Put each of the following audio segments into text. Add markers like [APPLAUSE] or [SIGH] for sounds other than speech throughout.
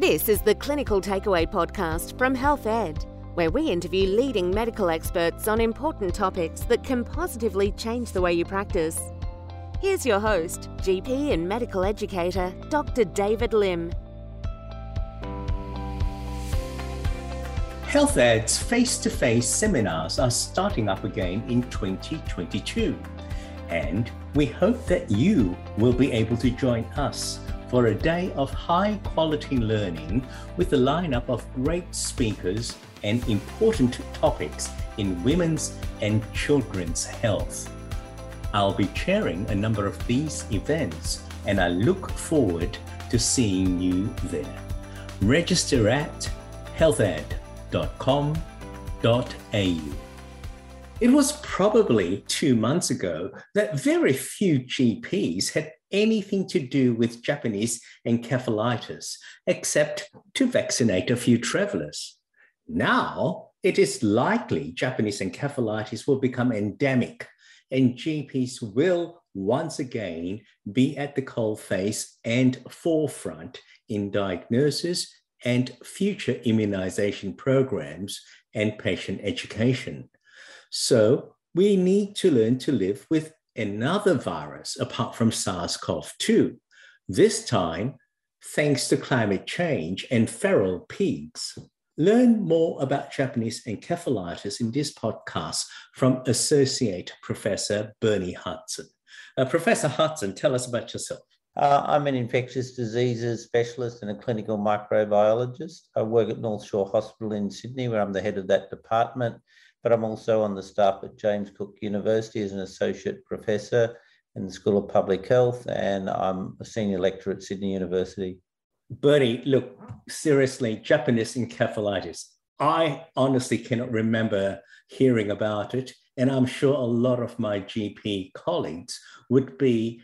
This is the Clinical Takeaway podcast from Health Ed, where we interview leading medical experts on important topics that can positively change the way you practice. Here's your host, GP and medical educator, Dr. David Lim. Health Ed's face to face seminars are starting up again in 2022. And we hope that you will be able to join us for a day of high quality learning with a lineup of great speakers and important topics in women's and children's health. I'll be chairing a number of these events and I look forward to seeing you there. Register at healthed.com.au. It was probably two months ago that very few GPs had anything to do with Japanese encephalitis except to vaccinate a few travelers. Now, it is likely Japanese encephalitis will become endemic and GPs will once again be at the coalface and forefront in diagnosis and future immunization programs and patient education. So we need to learn to live with another virus apart from SARS CoV 2, this time thanks to climate change and feral pigs. Learn more about Japanese encephalitis in this podcast from Associate Professor Bernie Hudson. Uh, Professor Hudson, tell us about yourself. Uh, I'm an infectious diseases specialist and a clinical microbiologist. I work at North Shore Hospital in Sydney, where I'm the head of that department, but I'm also on the staff at James Cook University as an associate professor in the School of Public Health, and I'm a senior lecturer at Sydney University. Bernie, look, seriously, Japanese encephalitis. I honestly cannot remember hearing about it. And I'm sure a lot of my GP colleagues would be,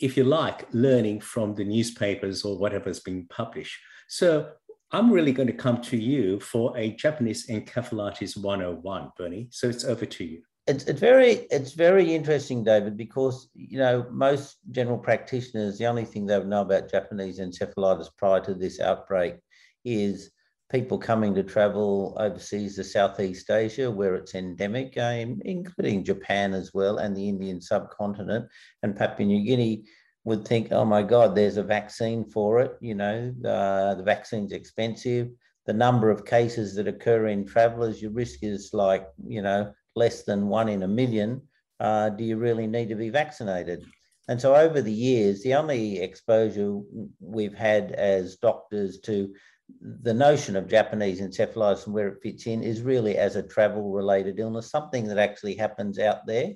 if you like, learning from the newspapers or whatever's being published. So I'm really going to come to you for a Japanese encephalitis 101, Bernie. So it's over to you. It's, it's very it's very interesting, David, because you know most general practitioners the only thing they would know about Japanese encephalitis prior to this outbreak is people coming to travel overseas to Southeast Asia, where it's endemic, um, including Japan as well, and the Indian subcontinent and Papua New Guinea, would think, oh my God, there's a vaccine for it. You know, uh, the vaccine's expensive. The number of cases that occur in travelers, your risk is like, you know, less than one in a million. Uh, do you really need to be vaccinated? And so over the years, the only exposure we've had as doctors to the notion of Japanese encephalitis and where it fits in is really as a travel related illness, something that actually happens out there.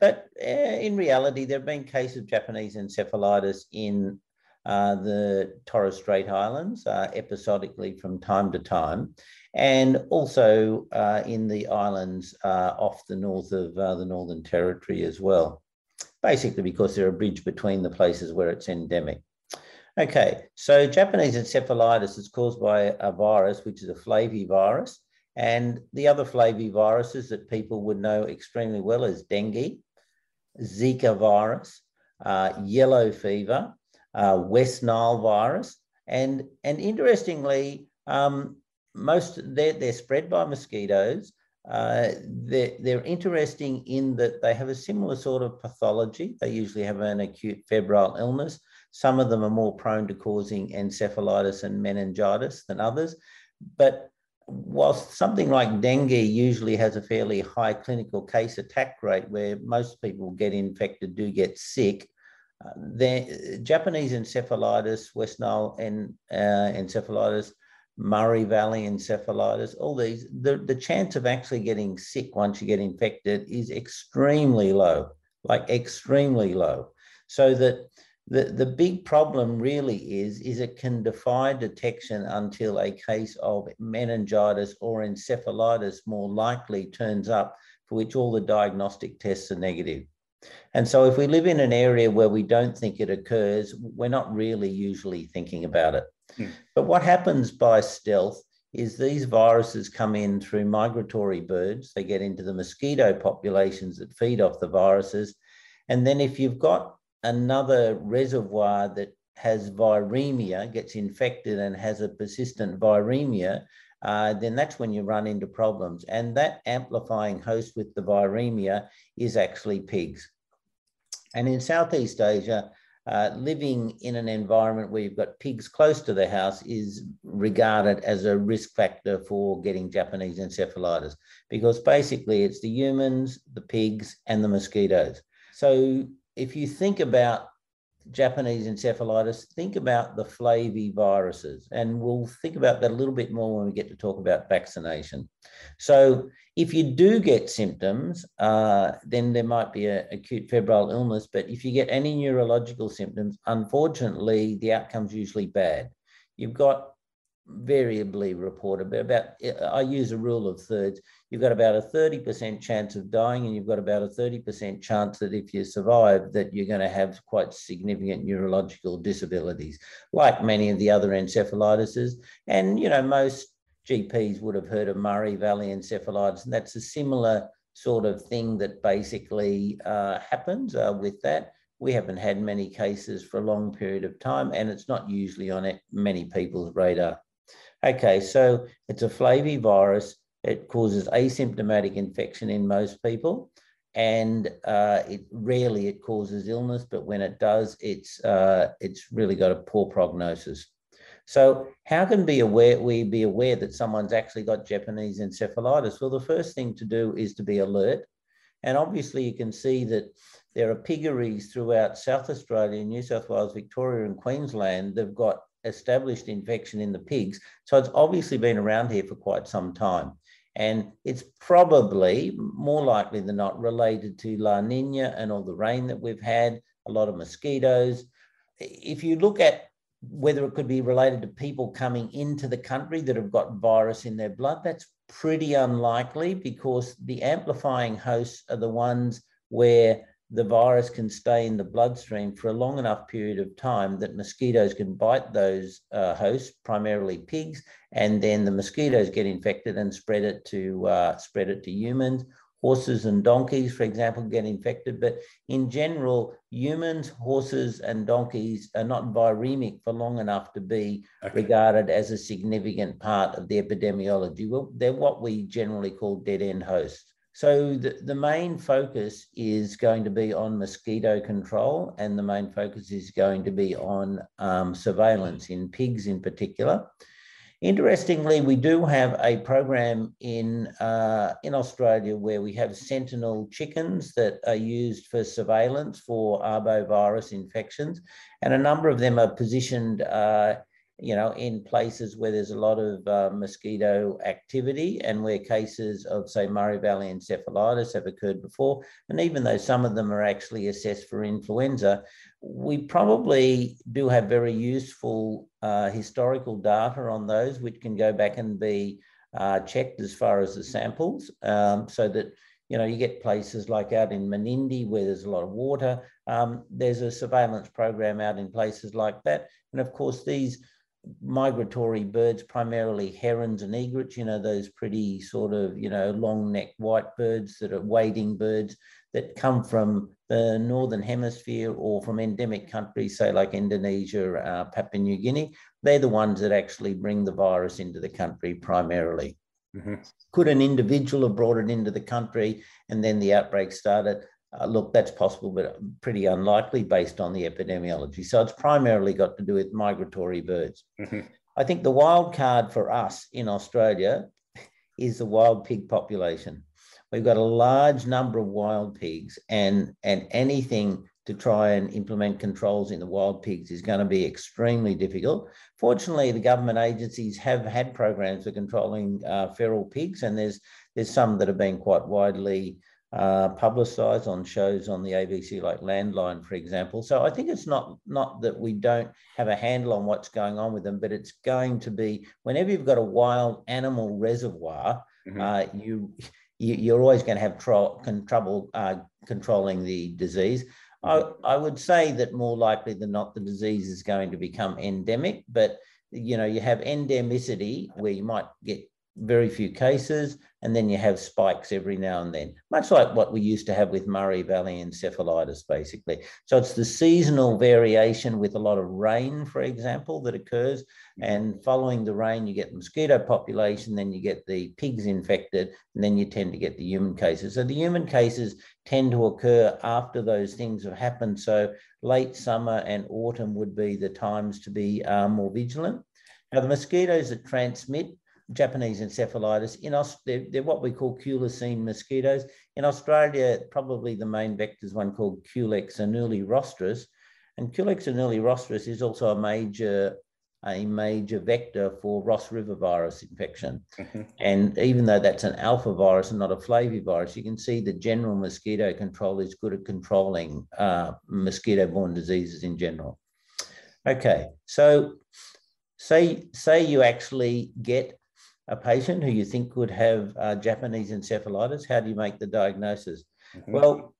But uh, in reality, there have been cases of Japanese encephalitis in uh, the Torres Strait Islands uh, episodically from time to time, and also uh, in the islands uh, off the north of uh, the Northern Territory as well, basically because they're a bridge between the places where it's endemic. Okay, so Japanese encephalitis is caused by a virus, which is a flavivirus. And the other flaviviruses that people would know extremely well is dengue, Zika virus, uh, yellow fever, uh, West Nile virus. And, and interestingly, um, most they're, they're spread by mosquitoes. Uh, they're, they're interesting in that they have a similar sort of pathology. They usually have an acute febrile illness. Some of them are more prone to causing encephalitis and meningitis than others. But whilst something like dengue usually has a fairly high clinical case attack rate where most people get infected, do get sick, uh, the Japanese encephalitis, West Nile and, uh, encephalitis, Murray Valley encephalitis, all these, the, the chance of actually getting sick once you get infected is extremely low, like extremely low. So that the, the big problem really is, is it can defy detection until a case of meningitis or encephalitis more likely turns up for which all the diagnostic tests are negative. And so if we live in an area where we don't think it occurs, we're not really usually thinking about it. Mm. But what happens by stealth is these viruses come in through migratory birds. They get into the mosquito populations that feed off the viruses. And then if you've got another reservoir that has viremia, gets infected and has a persistent viremia, uh, then that's when you run into problems. And that amplifying host with the viremia is actually pigs. And in Southeast Asia, uh, living in an environment where you've got pigs close to the house is regarded as a risk factor for getting Japanese encephalitis because basically it's the humans, the pigs, and the mosquitoes. So if you think about Japanese encephalitis, think about the flaviviruses, and we'll think about that a little bit more when we get to talk about vaccination. So, if you do get symptoms, uh, then there might be an acute febrile illness, but if you get any neurological symptoms, unfortunately, the outcome's usually bad. You've got variably reported, but about, I use a rule of thirds. You've got about a 30% chance of dying, and you've got about a 30% chance that if you survive, that you're going to have quite significant neurological disabilities, like many of the other encephalitises. And, you know, most GPs would have heard of Murray Valley encephalitis, and that's a similar sort of thing that basically uh, happens uh, with that. We haven't had many cases for a long period of time, and it's not usually on many people's radar. Okay, so it's a flavivirus. It causes asymptomatic infection in most people, and uh, it rarely it causes illness, but when it does, it's uh, it's really got a poor prognosis. So, how can be aware we be aware that someone's actually got Japanese encephalitis? Well, the first thing to do is to be alert, and obviously you can see that there are piggeries throughout South Australia, New South Wales, Victoria, and Queensland. They've got established infection in the pigs. So it's obviously been around here for quite some time. And it's probably more likely than not related to La Nina and all the rain that we've had, a lot of mosquitoes. If you look at whether it could be related to people coming into the country that have got virus in their blood, that's pretty unlikely because the amplifying hosts are the ones where the virus can stay in the bloodstream for a long enough period of time that mosquitoes can bite those uh, hosts, primarily pigs, and then the mosquitoes get infected and spread it to uh, spread it to humans. Horses and donkeys, for example, get infected, but in general, humans, horses, and donkeys are not viremic for long enough to be okay. regarded as a significant part of the epidemiology. Well, they're what we generally call dead end hosts. So the, the main focus is going to be on mosquito control and the main focus is going to be on um, surveillance in pigs in particular. Interestingly, we do have a program in, uh, in Australia where we have sentinel chickens that are used for surveillance for arbovirus infections. And a number of them are positioned uh, you know, in places where there's a lot of uh, mosquito activity and where cases of, say, Murray Valley encephalitis have occurred before. And even though some of them are actually assessed for influenza, we probably do have very useful uh, historical data on those, which can go back and be uh, checked as far as the samples um, so that you know, you get places like out in Menindee where there's a lot of water. Um, there's a surveillance program out in places like that. And of course, these migratory birds, primarily herons and egrets, you know, those pretty sort of, you know, long necked white birds that are wading birds that come from the northern hemisphere or from endemic countries, say like Indonesia, uh, Papua New Guinea. They're the ones that actually bring the virus into the country primarily. Mm-hmm. Could an individual have brought it into the country and then the outbreak started? Uh, look, that's possible, but pretty unlikely based on the epidemiology. So it's primarily got to do with migratory birds. Mm-hmm. I think the wild card for us in Australia is the wild pig population. We've got a large number of wild pigs, and, and anything to try and implement controls in the wild pigs is going to be extremely difficult. Fortunately, the government agencies have had programs for controlling uh, feral pigs, and there's there's some that have been quite widely uh, publicised on shows on the ABC, like Landline, for example. So I think it's not not that we don't have a handle on what's going on with them, but it's going to be whenever you've got a wild animal reservoir, mm-hmm. uh, you, you are always going to have tro- con- trouble uh, controlling the disease. Mm-hmm. I, I would say that more likely than not, the disease is going to become endemic, but you know you have endemicity where you might get very few cases, and then you have spikes every now and then, much like what we used to have with Murray Valley encephalitis, basically. So it's the seasonal variation with a lot of rain, for example, that occurs. And following the rain, you get the mosquito population, then you get the pigs infected, and then you tend to get the human cases. So the human cases tend to occur after those things have happened. So late summer and autumn would be the times to be uh, more vigilant. Now, the mosquitoes that transmit Japanese encephalitis. In Aus- they're, they're, what we call culicine mosquitoes. In Australia, probably the main vector is one called Culex annulirostris. And Culex annulirostris is also a major a major vector for Ross River virus infection. Mm-hmm. And even though that's an alpha virus and not a flavivirus, you can see the general mosquito control is good at controlling uh, mosquito borne diseases in general. Okay, so say, say you actually get a patient who you think could have uh, Japanese encephalitis, how do you make the diagnosis? Mm-hmm. Well,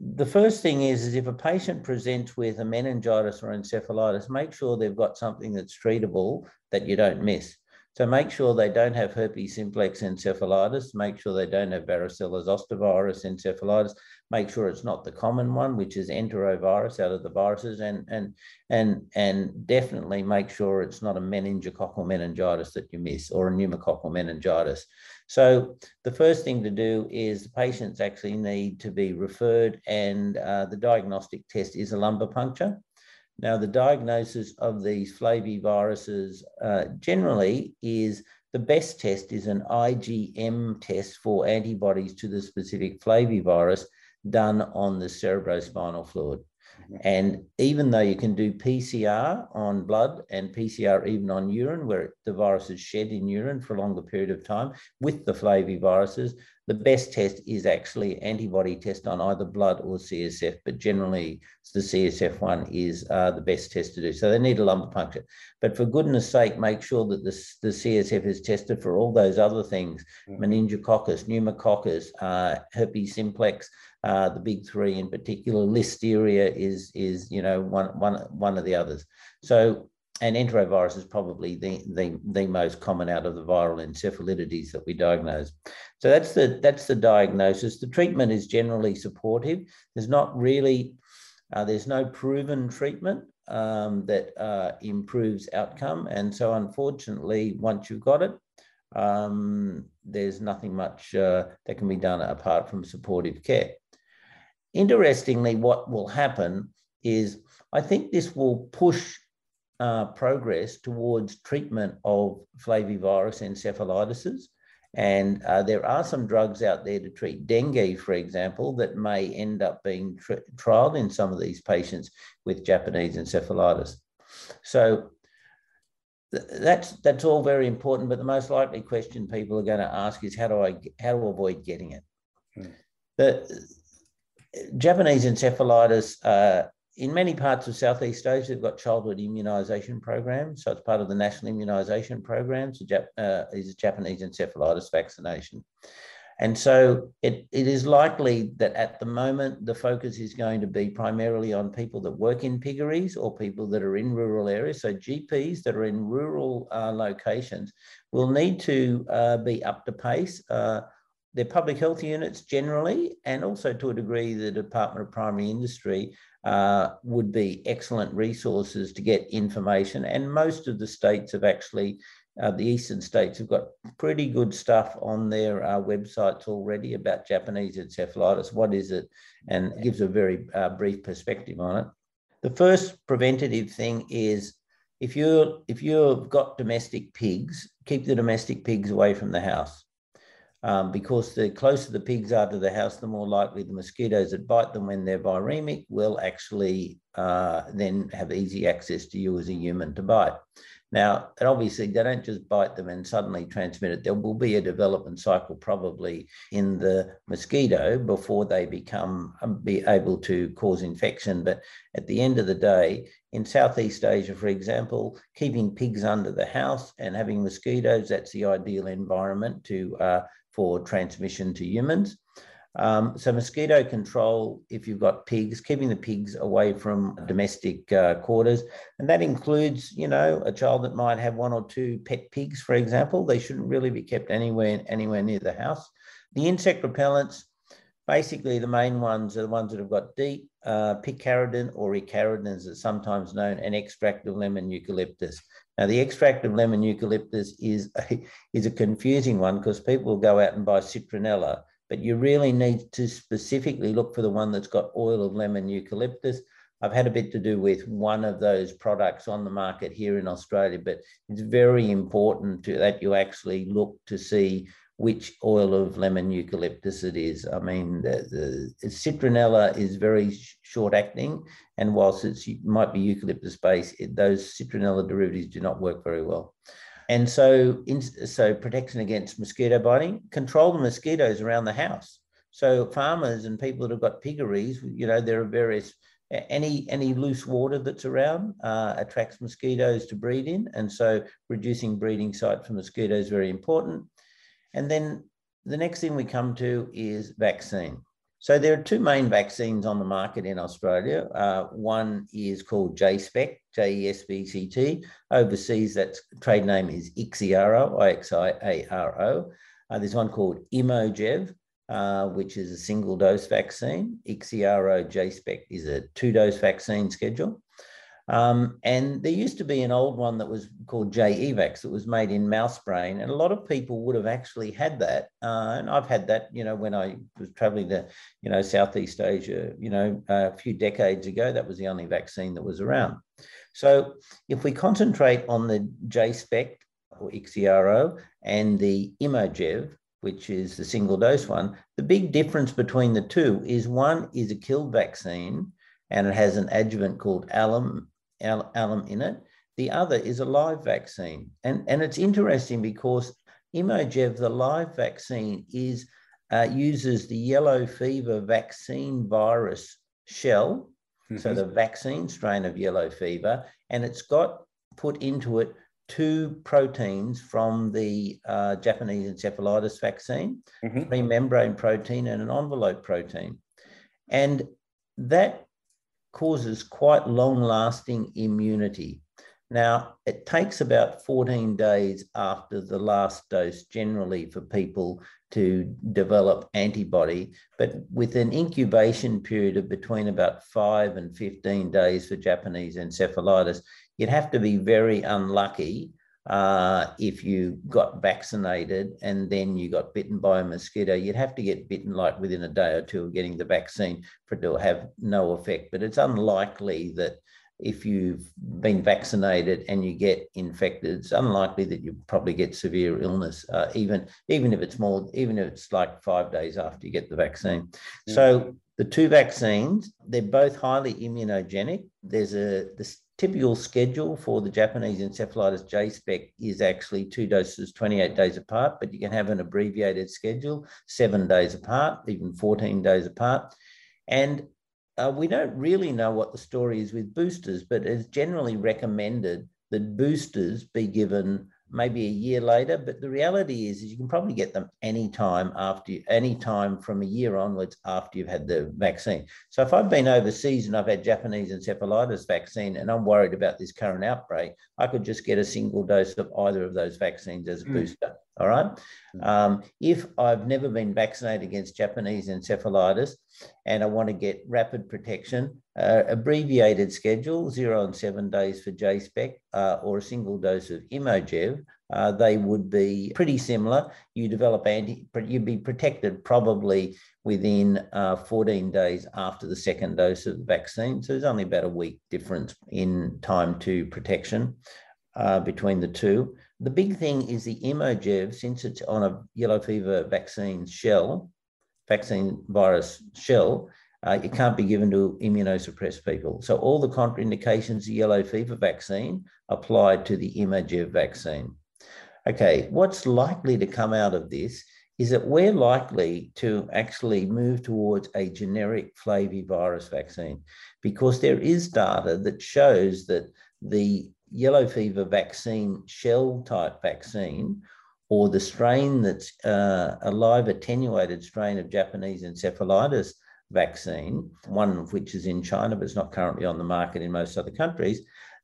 the first thing is, is if a patient presents with a meningitis or encephalitis, make sure they've got something that's treatable that you don't miss. So make sure they don't have herpes simplex encephalitis, make sure they don't have varicella zoster virus encephalitis, make sure it's not the common one, which is enterovirus out of the viruses, and, and, and, and definitely make sure it's not a meningococcal meningitis that you miss or a pneumococcal meningitis. So the first thing to do is the patients actually need to be referred and uh, the diagnostic test is a lumbar puncture. Now, the diagnosis of these flaviviruses uh, generally is the best test is an IgM test for antibodies to the specific flavivirus done on the cerebrospinal fluid. And even though you can do PCR on blood and PCR even on urine, where the virus is shed in urine for a longer period of time with the flaviviruses, the best test is actually antibody test on either blood or CSF, but generally the CSF one is uh, the best test to do. So they need a lumbar puncture. But for goodness sake, make sure that the, the CSF is tested for all those other things, mm-hmm. meningococcus, pneumococcus, uh, herpes simplex, uh, the big three in particular. Listeria is is you know one one one of the others. So and enterovirus is probably the, the, the most common out of the viral encephalitides that we diagnose. So that's the that's the diagnosis. The treatment is generally supportive. There's not really uh, there's no proven treatment um, that uh, improves outcome, and so unfortunately, once you've got it, um, there's nothing much uh, that can be done apart from supportive care. Interestingly, what will happen is I think this will push uh, progress towards treatment of flavivirus encephalitises. And uh, there are some drugs out there to treat dengue, for example, that may end up being tri- trialed in some of these patients with Japanese encephalitis. So that's that's all very important. But the most likely question people are going to ask is how do I how to avoid getting it? Hmm. The Japanese encephalitis, uh, in many parts of Southeast Asia, they've got childhood immunisation programs. So it's part of the national immunisation programs So Jap- uh, is Japanese encephalitis vaccination. And so it, it is likely that at the moment, the focus is going to be primarily on people that work in piggeries or people that are in rural areas. So GPs that are in rural uh, locations will need to uh, be up to pace. Uh, their public health units generally, and also to a degree, the Department of Primary Industry uh, would be excellent resources to get information. And most of the states have actually, uh, the eastern states have got pretty good stuff on their uh, websites already about Japanese encephalitis. What is it? And it gives a very uh, brief perspective on it. The first preventative thing is if you if you've got domestic pigs, keep the domestic pigs away from the house um, because the closer the pigs are to the house, the more likely the mosquitoes that bite them when they're viremic will actually uh, then have easy access to you as a human to bite. Now, and obviously, they don't just bite them and suddenly transmit it. There will be a development cycle probably in the mosquito before they become um, be able to cause infection. But at the end of the day, in Southeast Asia, for example, keeping pigs under the house and having mosquitoes, that's the ideal environment to uh, for transmission to humans. Um, so mosquito control, if you've got pigs, keeping the pigs away from domestic uh, quarters, and that includes, you know, a child that might have one or two pet pigs, for example. They shouldn't really be kept anywhere anywhere near the house. The insect repellents, basically the main ones are the ones that have got DEET, uh, picaridin or icaridin, as it's sometimes known, and extract of lemon eucalyptus. Now, the extract of lemon eucalyptus is a, [LAUGHS] is a confusing one because people will go out and buy citronella but you really need to specifically look for the one that's got oil of lemon eucalyptus. I've had a bit to do with one of those products on the market here in Australia, but it's very important to, that you actually look to see which oil of lemon eucalyptus it is. I mean, the, the citronella is very short acting, and whilst it might be eucalyptus based, it, those citronella derivatives do not work very well. And so, in, so protection against mosquito biting, control the mosquitoes around the house. So farmers and people that have got piggeries, you know, there are various any any loose water that's around uh, attracts mosquitoes to breed in, and so reducing breeding sites for mosquitoes is very important. And then the next thing we come to is vaccine. So there are two main vaccines on the market in Australia. Uh, one is called JEspect, J-E-S-B-C-T. Overseas, that trade name is Ixiaro, I-X-I-A-R-O. Uh, there's one called Imojev, uh, which is a single dose vaccine. Ixiaro JEspect is a two dose vaccine schedule. Um, and there used to be an old one that was called JEVAX that was made in mouse brain. And a lot of people would have actually had that. Uh, and I've had that, you know, when I was traveling to, you know, Southeast Asia, you know, a few decades ago, that was the only vaccine that was around. So if we concentrate on the JEspect or Ixiaro and the Imojev, which is the single dose one, the big difference between the two is one is a killed vaccine and it has an adjuvant called alum alum in it. The other is a live vaccine. And, and it's interesting because Imojev, the live vaccine, is uh, uses the yellow fever vaccine virus shell, mm-hmm. so the vaccine strain of yellow fever, and it's got put into it two proteins from the uh, Japanese encephalitis vaccine, mm-hmm. a membrane protein and an envelope protein. And that causes quite long lasting immunity. Now, it takes about 14 days after the last dose generally for people to develop antibody, but with an incubation period of between about five and 15 days for Japanese encephalitis, you'd have to be very unlucky uh, if you got vaccinated and then you got bitten by a mosquito, you'd have to get bitten like within a day or two of getting the vaccine for it to have no effect. But it's unlikely that if you've been vaccinated and you get infected, it's unlikely that you probably get severe illness, uh, even even if it's more, even if it's like five days after you get the vaccine. Mm-hmm. So the two vaccines, they're both highly immunogenic. There's a this typical schedule for the Japanese encephalitis JEspect is actually two doses 28 days apart, but you can have an abbreviated schedule, seven days apart, even 14 days apart. And uh, we don't really know what the story is with boosters, but it's generally recommended that boosters be given maybe a year later. But the reality is, is you can probably get them anytime after any time from a year onwards after you've had the vaccine. So if I've been overseas and I've had Japanese encephalitis vaccine and I'm worried about this current outbreak, I could just get a single dose of either of those vaccines as a mm. booster. All right. Mm. Um, if I've never been vaccinated against Japanese encephalitis and I want to get rapid protection, uh, abbreviated schedule, zero and seven days for JEspect, uh, or a single dose of Imojev, uh, they would be pretty similar. You develop anti, you'd be protected probably within uh, 14 days after the second dose of the vaccine. So there's only about a week difference in time to protection uh, between the two. The big thing is the Imojev, since it's on a yellow fever vaccine shell, vaccine virus shell, uh, it can't be given to immunosuppressed people. So all the contraindications of yellow fever vaccine applied to the Imojev vaccine. Okay, what's likely to come out of this is that we're likely to actually move towards a generic flavivirus vaccine because there is data that shows that the yellow fever vaccine shell type vaccine or the strain that's uh, a live attenuated strain of Japanese encephalitis vaccine, one of which is in China but is not currently on the market in most other countries,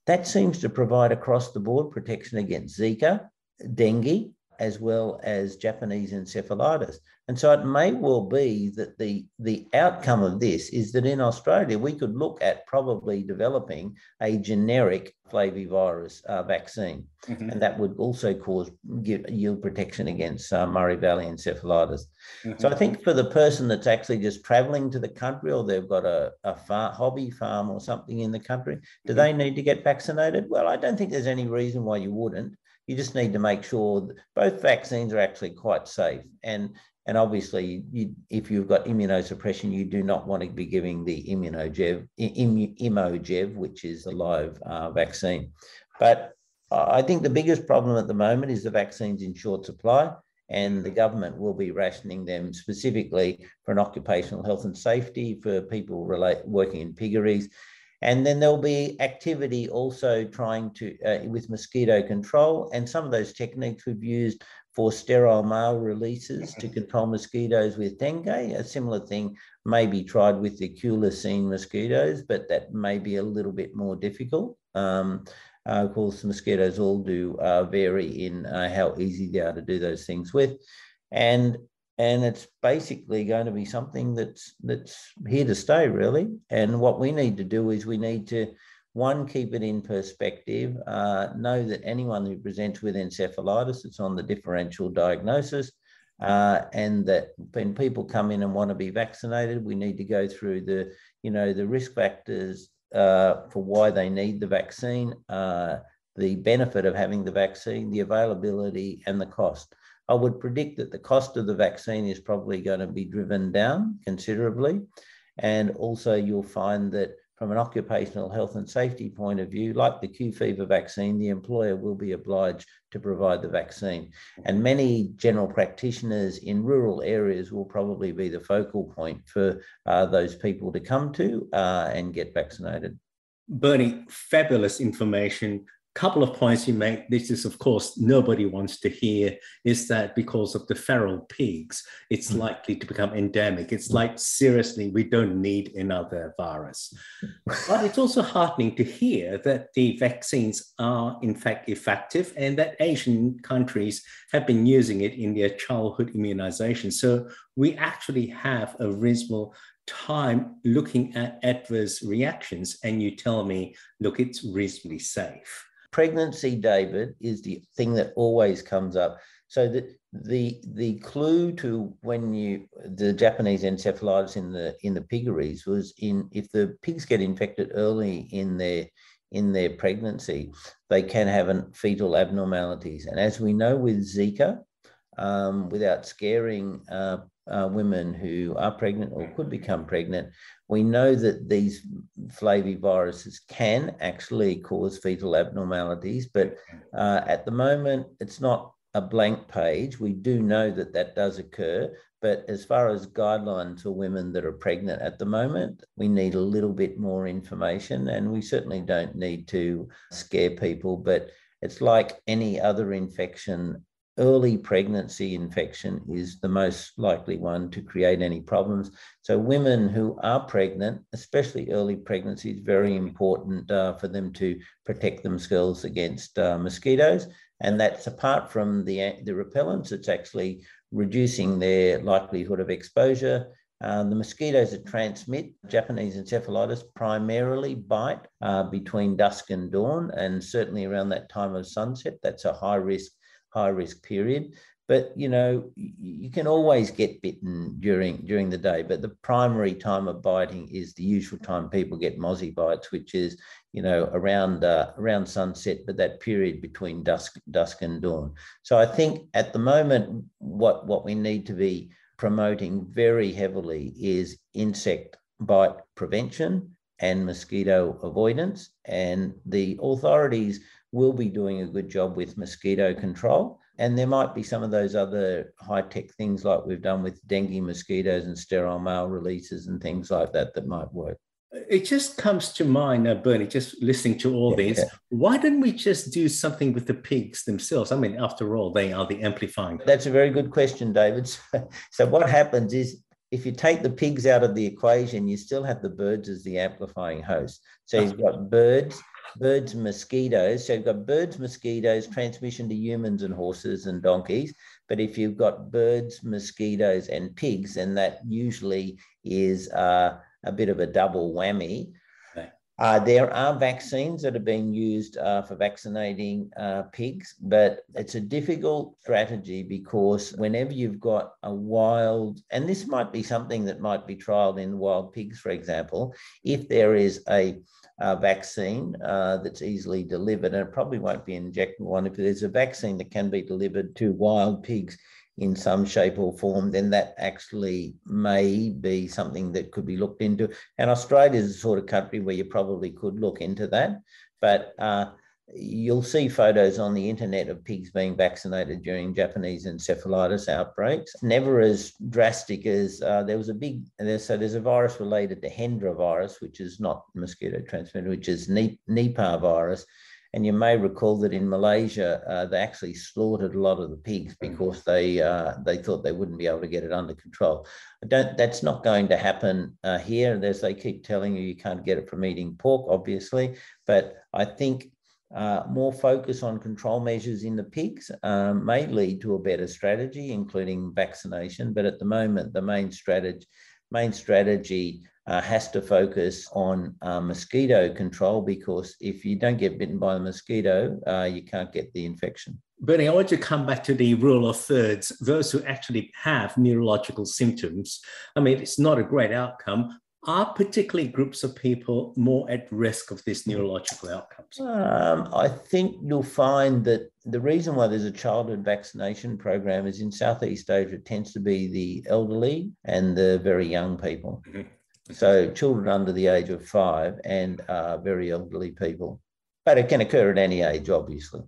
that seems to provide across the board protection against Zika, dengue, as well as Japanese encephalitis. And so it may well be that the, the outcome of this is that in Australia, we could look at probably developing a generic flavivirus uh, vaccine. Mm-hmm. And that would also cause give, yield protection against uh, Murray Valley encephalitis. Mm-hmm. So I think for the person that's actually just traveling to the country or they've got a, a far, hobby farm or something in the country, do mm-hmm. they need to get vaccinated? Well, I don't think there's any reason why you wouldn't. You just need to make sure both vaccines are actually quite safe. And and obviously, you, if you've got immunosuppression, you do not want to be giving the immunogev, Imojev, which is a live uh, vaccine. But I think the biggest problem at the moment is the vaccines in short supply, and the government will be rationing them specifically for an occupational health and safety for people relate, working in piggeries. And then there'll be activity also trying to, uh, with mosquito control. And some of those techniques we've used for sterile male releases to control mosquitoes with dengue. A similar thing may be tried with the culicine mosquitoes, but that may be a little bit more difficult. Um, uh, of course, mosquitoes all do uh, vary in uh, how easy they are to do those things with. And and it's basically going to be something that's that's here to stay really and what we need to do is we need to one, keep it in perspective. Uh, know that anyone who presents with encephalitis, it's on the differential diagnosis. Uh, and that when people come in and want to be vaccinated, we need to go through the, you know, the risk factors uh, for why they need the vaccine, uh, the benefit of having the vaccine, the availability, and the cost. I would predict that the cost of the vaccine is probably going to be driven down considerably. And also, you'll find that from an occupational health and safety point of view, like the Q fever vaccine, the employer will be obliged to provide the vaccine. And many general practitioners in rural areas will probably be the focal point for uh, those people to come to uh, and get vaccinated. Bernie, fabulous information couple of points you make this is of course nobody wants to hear is that because of the feral pigs it's mm. likely to become endemic. It's like seriously we don't need another virus. But it's also heartening to hear that the vaccines are in fact effective and that asian countries have been using it in their childhood immunization. So we actually have a reasonable time looking at adverse reactions and you tell me look it's reasonably safe pregnancy, David, is the thing that always comes up. So the the the clue to when you the Japanese encephalitis in the in the piggeries was in if the pigs get infected early in their in their pregnancy, they can have an fetal abnormalities. And as we know with Zika, um, without scaring uh, uh, women who are pregnant or could become pregnant, we know that these flaviviruses can actually cause fetal abnormalities, but uh, at the moment, it's not a blank page. We do know that that does occur, but as far as guidelines for women that are pregnant at the moment, we need a little bit more information, and we certainly don't need to scare people, but it's like any other infection early pregnancy infection is the most likely one to create any problems. So, women who are pregnant, especially early pregnancy, is very important uh, for them to protect themselves against uh, mosquitoes. And that's apart from the, the repellents, it's actually reducing their likelihood of exposure. Uh, the mosquitoes that transmit Japanese encephalitis primarily bite uh, between dusk and dawn, and certainly around that time of sunset. That's a high risk high risk period. But you know, you can always get bitten during during the day. But the primary time of biting is the usual time people get mozzie bites, which is you know around uh, around sunset, but that period between dusk dusk and dawn. So I think at the moment, what what we need to be promoting very heavily is insect bite prevention and mosquito avoidance. And the authorities will be doing a good job with mosquito control. And there might be some of those other high tech things like we've done with dengue mosquitoes and sterile male releases and things like that that might work. It just comes to mind, uh, Bernie, just listening to all yeah, this. Yeah. Why didn't we just do something with the pigs themselves? I mean, after all, they are the amplifying. That's a very good question, David. [LAUGHS] So, so what happens is if you take the pigs out of the equation, you still have the birds as the amplifying host. So you've got birds, birds, mosquitoes. So you've got birds, mosquitoes, transmission to humans and horses and donkeys. But if you've got birds, mosquitoes, and pigs, then that usually is uh, a bit of a double whammy. Uh, there are vaccines that are being used uh, for vaccinating uh, pigs, but it's a difficult strategy because whenever you've got a wild, and this might be something that might be trialed in wild pigs, for example, if there is a, a vaccine uh, that's easily delivered, and it probably won't be an injectable one, if there's a vaccine that can be delivered to wild pigs, in some shape or form, then that actually may be something that could be looked into. And Australia is the sort of country where you probably could look into that. But uh, you'll see photos on the internet of pigs being vaccinated during Japanese encephalitis outbreaks. Never as drastic as uh, there was a big, so there's a virus related to Hendra virus, which is not mosquito transmitted, which is Nipah virus and you may recall that in Malaysia, uh, they actually slaughtered a lot of the pigs mm. because they uh, they thought they wouldn't be able to get it under control. I don't. That's not going to happen uh, here. As they keep telling you, you can't get it from eating pork, obviously. But I think uh, more focus on control measures in the pigs um, may lead to a better strategy, including vaccination. But at the moment, the main strategy main strategy uh, has to focus on uh, mosquito control because if you don't get bitten by a mosquito, uh, you can't get the infection. Bernie, I want to come back to the rule of thirds. Those who actually have neurological symptoms, I mean, it's not a great outcome. Are particularly groups of people more at risk of these neurological outcomes? Um, I think you'll find that the reason why there's a childhood vaccination program is in Southeast Asia, it tends to be the elderly and the very young people. Mm-hmm. So children under the age of five and uh, very elderly people. But it can occur at any age, obviously.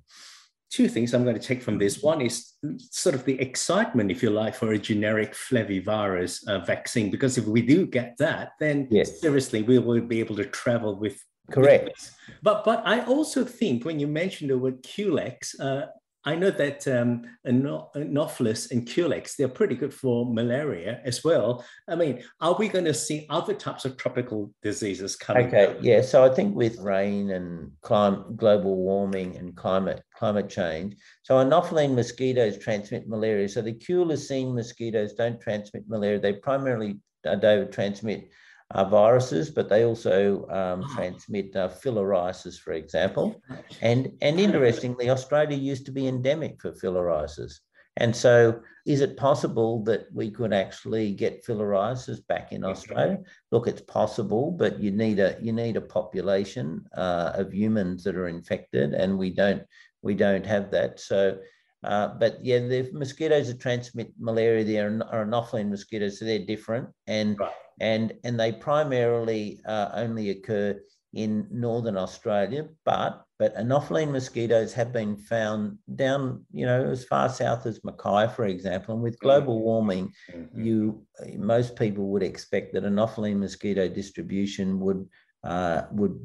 Two things I'm going to take from this. One is sort of the excitement, if you like, for a generic flavivirus uh, vaccine, because if we do get that, then yes. seriously, we will be able to travel with Correct. But but I also think when you mentioned the word Culex, uh, I know that um, Anopheles and Culex, they're pretty good for malaria as well. I mean, are we going to see other types of tropical diseases coming? Okay, yeah. So I think with rain and climate, global warming and climate climate change, so Anopheline mosquitoes transmit malaria. So the Culicine mosquitoes don't transmit malaria. They primarily, uh, David, transmit uh, viruses, but they also um, transmit uh, filariasis, for example. And, and interestingly, Australia used to be endemic for filariasis. And so, is it possible that we could actually get filariasis back in Australia? Look, it's possible, but you need a you need a population uh, of humans that are infected, and we don't we don't have that. So, uh, but yeah, the mosquitoes that transmit malaria there are, are mosquitoes, so they're different. And right and, and they primarily uh, only occur in northern Australia, but but Anopheline mosquitoes have been found down, you know, as far south as Mackay, for example. And with global mm-hmm. warming, mm-hmm. you most people would expect that Anopheline mosquito distribution would uh, would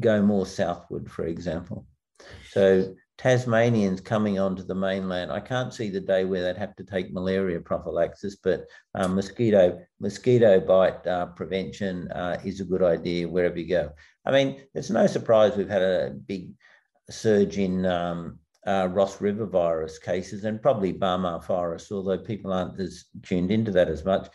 go more southward, for example. So Tasmanians coming onto the mainland, I can't see the day where they'd have to take malaria prophylaxis, but um, mosquito mosquito bite uh, prevention uh, is a good idea wherever you go. I mean, it's no surprise we've had a big surge in um, uh, Ross River virus cases and probably Barmah virus, although people aren't as tuned into that as much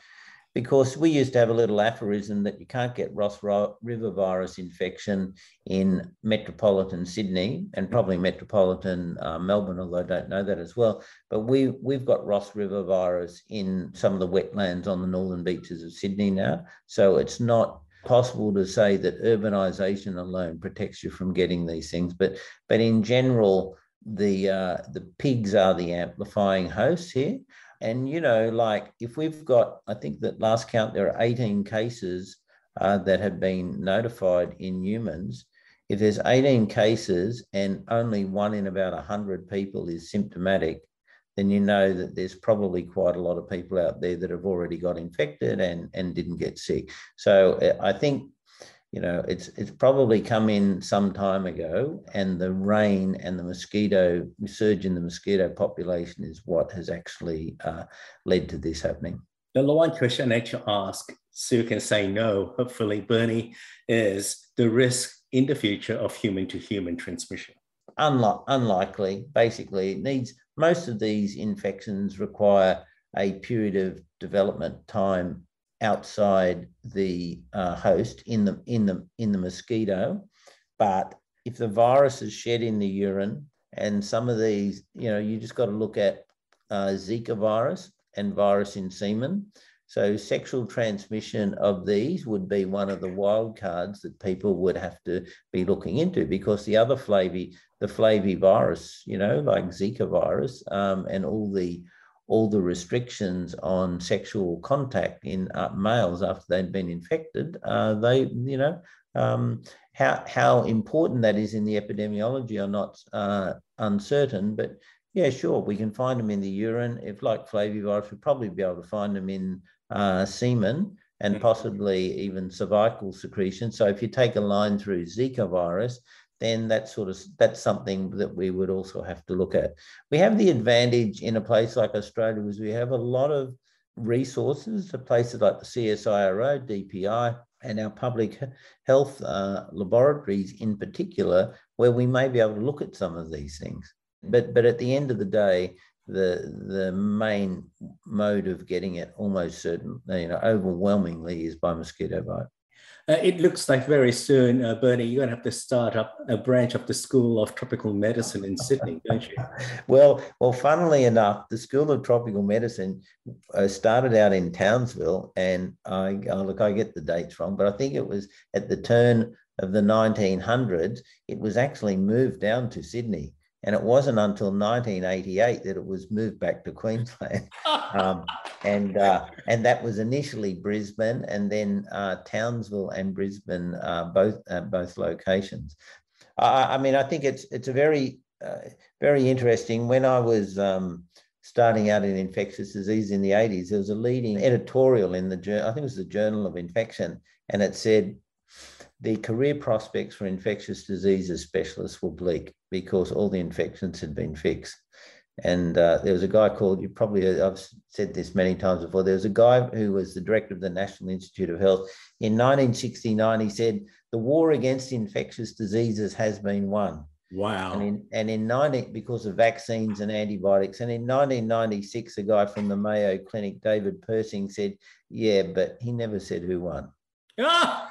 because we used to have a little aphorism that you can't get Ross River virus infection in metropolitan Sydney and probably metropolitan uh, Melbourne, although I don't know that as well. But we, we've got Ross River virus in some of the wetlands on the northern beaches of Sydney now. So it's not possible to say that urbanisation alone protects you from getting these things. But, but in general, the, uh, the pigs are the amplifying hosts here. And, you know, like if we've got, I think that last count, there are 18 cases uh, that have been notified in humans. If there's 18 cases and only one in about 100 people is symptomatic, then you know that there's probably quite a lot of people out there that have already got infected and, and didn't get sick. So uh, I think you know, it's it's probably come in some time ago, and the rain and the mosquito surge in the mosquito population is what has actually uh, led to this happening. The one question I to ask, so you can say no, hopefully, Bernie, is the risk in the future of human to human transmission. Unlike, unlikely. Basically, it needs most of these infections require a period of development time outside the uh, host in the in the in the mosquito but if the virus is shed in the urine and some of these you know you just got to look at uh, zika virus and virus in semen. So sexual transmission of these would be one of the wild cards that people would have to be looking into because the other flavi the flavivirus you know like zika virus um, and all the all the restrictions on sexual contact in uh, males after they'd been infected, uh, they, you know, um, how, how important that is in the epidemiology are not uh, uncertain, but yeah, sure, we can find them in the urine. If like flavivirus, we'd probably be able to find them in uh, semen and mm-hmm. possibly even cervical secretion. So if you take a line through Zika virus, then that's sort of that's something that we would also have to look at. We have the advantage in a place like Australia is we have a lot of resources, to places like the CSIRO, DPI, and our public health uh, laboratories in particular, where we may be able to look at some of these things. But but at the end of the day, the the main mode of getting it almost certain, you know, overwhelmingly is by mosquito bite. Uh, it looks like very soon, uh, Bernie, you're going to have to start up a branch of the School of Tropical Medicine in Sydney, don't you? [LAUGHS] well, well, funnily enough, the School of Tropical Medicine uh, started out in Townsville, and I oh, look, I get the dates wrong, but I think it was at the turn of the 1900s. It was actually moved down to Sydney. And it wasn't until 1988 that it was moved back to Queensland. [LAUGHS] Um, and, uh, and that was initially Brisbane and then uh, Townsville and Brisbane, uh, both, uh, both locations. I, I, mean, I think it's, it's a very, uh, very interesting. When I was um, starting out in infectious disease in the 80s, there was a leading editorial in the, I think it was the Journal of Infection, and it said, the career prospects for infectious diseases specialists were bleak because all the infections had been fixed. And uh, there was a guy called, you probably, heard, I've said this many times before, there was a guy who was the director of the National Institute of Health. In 1969, he said, the war against infectious diseases has been won. Wow. And in, and in 90, because of vaccines and antibiotics. And in 1996, a guy from the Mayo Clinic, David Persing, said, yeah, but he never said who won. [LAUGHS] but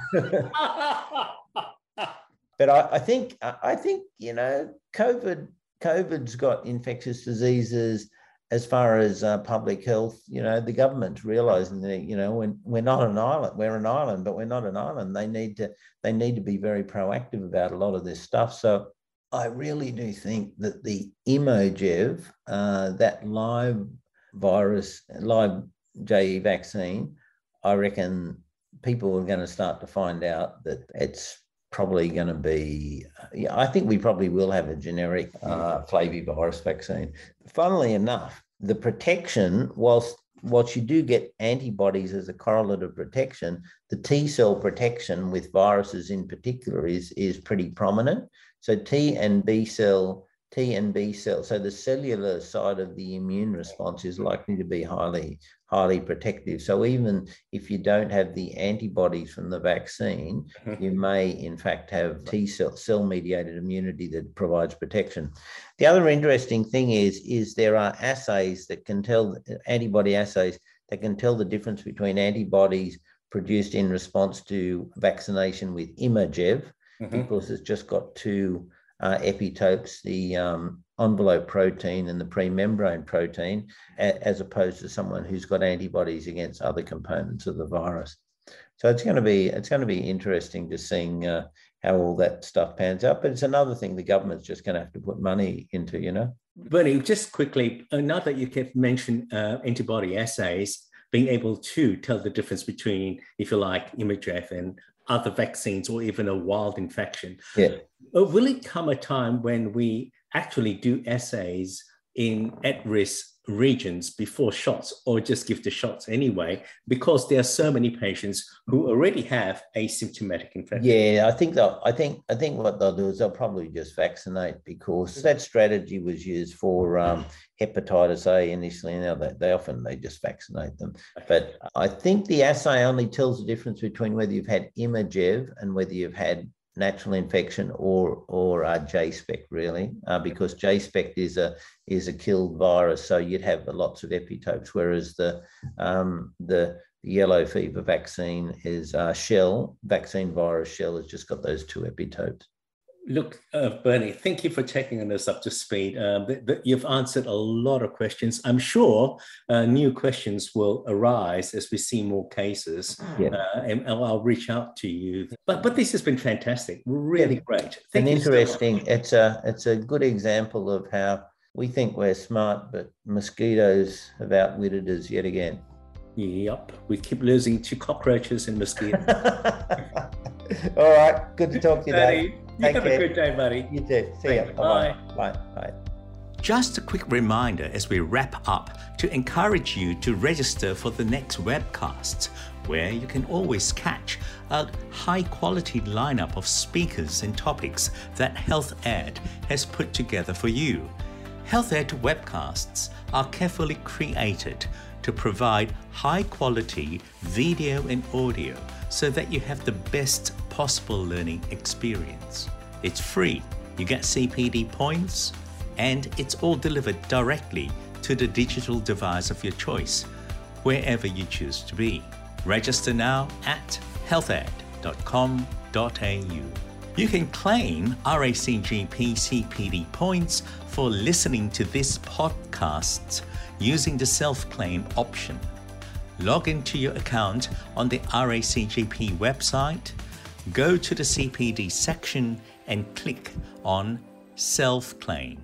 I, I, think I think you know COVID COVID's got infectious diseases as far as uh, public health. You know the government's realizing that you know when we're not an island, we're an island, but we're not an island. They need to they need to be very proactive about a lot of this stuff. So I really do think that the Imojev, uh, that live virus, live JE vaccine, I reckon people are going to start to find out that it's probably going to be, yeah, I think we probably will have a generic uh, flavivirus vaccine. Funnily enough, the protection, whilst whilst you do get antibodies as a correlate of protection, the T cell protection with viruses in particular is, is pretty prominent. So T and B cell T and B cells. So the cellular side of the immune response is likely to be highly, highly protective. So even if you don't have the antibodies from the vaccine, mm-hmm. you may in fact have T cell cell mediated immunity that provides protection. The other interesting thing is, is there are assays that can tell antibody assays that can tell the difference between antibodies produced in response to vaccination with Imojev, mm-hmm. because it's just got two uh, epitopes, the um, envelope protein and the pre-membrane protein, as opposed to someone who's got antibodies against other components of the virus. So it's going to be it's going to be interesting to seeing uh, how all that stuff pans out. But it's another thing the government's just going to have to put money into, you know. Bernie, just quickly, uh, now that you kept mentioned uh, antibody assays, being able to tell the difference between, if you like, Imojev and other vaccines or even a wild infection. Yeah. Will it come a time when we actually do assays in at-risk regions before shots or just give the shots anyway because there are so many patients who already have asymptomatic infection. Yeah i think that i think i think what they'll do is they'll probably just vaccinate because that strategy was used for um, hepatitis a initially now they, they often they just vaccinate them. But i think the assay only tells the difference between whether you've had Imojev and whether you've had natural infection or or uh, JEspect really, uh, because JEspect is a is a killed virus, so you'd have lots of epitopes, whereas the um, the yellow fever vaccine is uh, shell vaccine virus shell has just got those two epitopes. Look, uh, Bernie, thank you for taking us up to speed. Uh, you've answered a lot of questions. I'm sure uh, new questions will arise as we see more cases, yeah. Uh, and I'll reach out to you. But but this has been fantastic, really great. Thank and interesting. So it's a it's a good example of how we think we're smart, but mosquitoes have outwitted us yet again. Yep, we keep losing to cockroaches and mosquitoes. [LAUGHS] All right, good to talk to you, Dave. You Take have care. a good day, buddy. You too. See you. Bye. Bye. Bye. Just a quick reminder as we wrap up to encourage you to register for the next webcast, where you can always catch a high quality lineup of speakers and topics that Health Ed has put together for you. Health Ed webcasts are carefully created to provide high quality video and audio so that you have the best possible learning experience. It's free, you get CPD points, and it's all delivered directly to the digital device of your choice, wherever you choose to be. Register now at healthed.com.au. You can claim RACGP CPD points for listening to this podcast using the self claim option. Log into your account on the RACGP website, go to the CPD section and click on Self Claim.